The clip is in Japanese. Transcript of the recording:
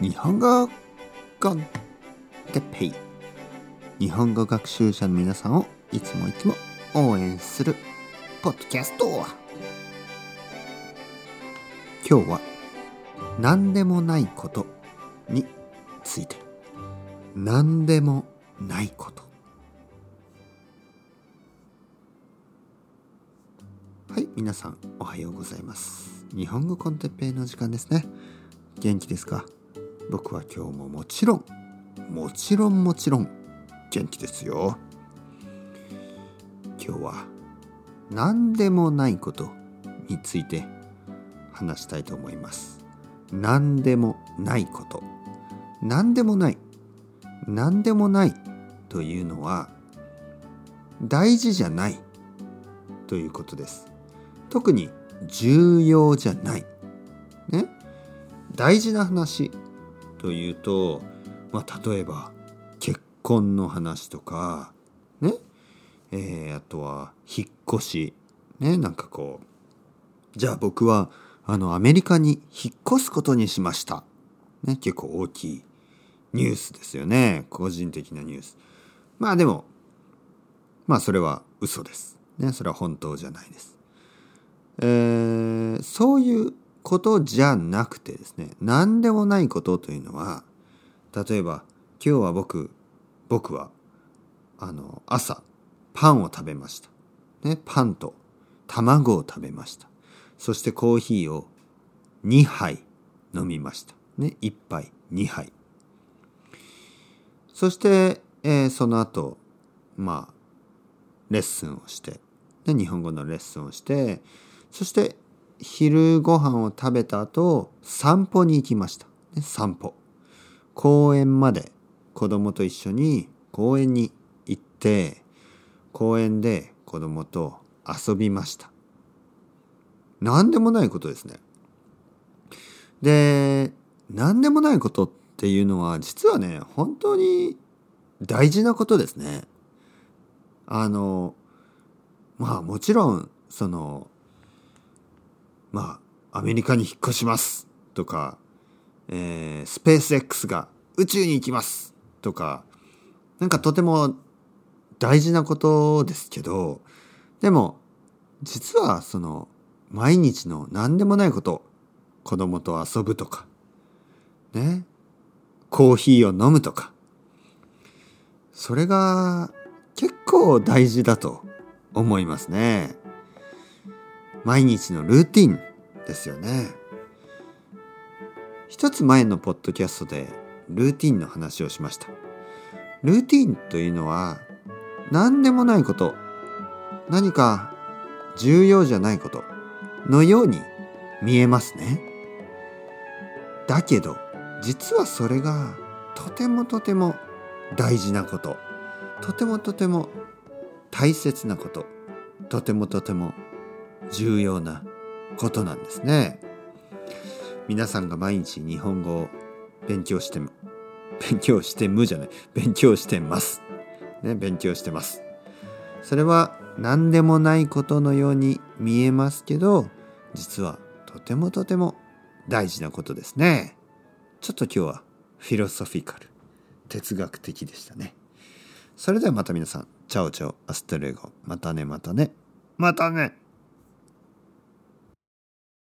日本語コンテッペイ日本語学習者の皆さんをいつもいつも応援するポッドキャスト。今日は何でもないことについて。何でもないこと。はい皆さんおはようございます。日本語コンテッペイの時間ですね。元気ですか？僕は今日ももちろんもちろんもちろん元気ですよ。今日は何でもないことについて話したいと思います。何でもないこと。何でもない。何でもないというのは大事じゃないということです。特に重要じゃない。ね。大事な話というと、まあ、例えば結婚の話とかね？えー、あとは引っ越し。ね？なんかこうじゃあ僕はあのアメリカに引っ越すことにしました、ね、結構大きいニュースですよね。個人的なニュース。まあでもまあそれは嘘です。ね？それは本当じゃないです。えー、そういうことじゃなくてですね何でもないことというのは例えば今日は僕僕はあの朝パンを食べました、ね、パンと卵を食べました。そしてコーヒーを2杯飲みました、ね、1杯2杯。そして、えー、その後まあレッスンをして、ね、日本語のレッスンをしてそして昼ご飯を食べた後散歩に行きました、ね、散歩。公園まで子供と一緒に公園に行って公園で子供と遊びました。何でもないことですね。で何でもないことっていうのは実はね本当に大事なことですね。あのまあもちろんそのまあ、アメリカに引っ越しますとか、えー、スペース X が宇宙に行きますとか、なんかとても大事なことですけど、でも、実はその、毎日の何でもないこと、子供と遊ぶとか、ね、コーヒーを飲むとか、それが結構大事だと思いますね。毎日のルーティンですよね。一つ前のポッドキャストでルーティンの話をしました。ルーティンというのは何でもないこと、何か重要じゃないことのように見えますね。だけど実はそれがとてもとても大事なこと、とてもとても大切なこと、とてもとても重要なことなんですね。皆さんが毎日日本語を勉強して勉強してむじゃない勉強してます。ね、勉強してます。それは何でもないことのように見えますけど実はとてもとても大事なことですね。ちょっと今日はフィロソフィカル哲学的でしたね。それではまた皆さんチャオチャオアストレゴまたねまたねまたね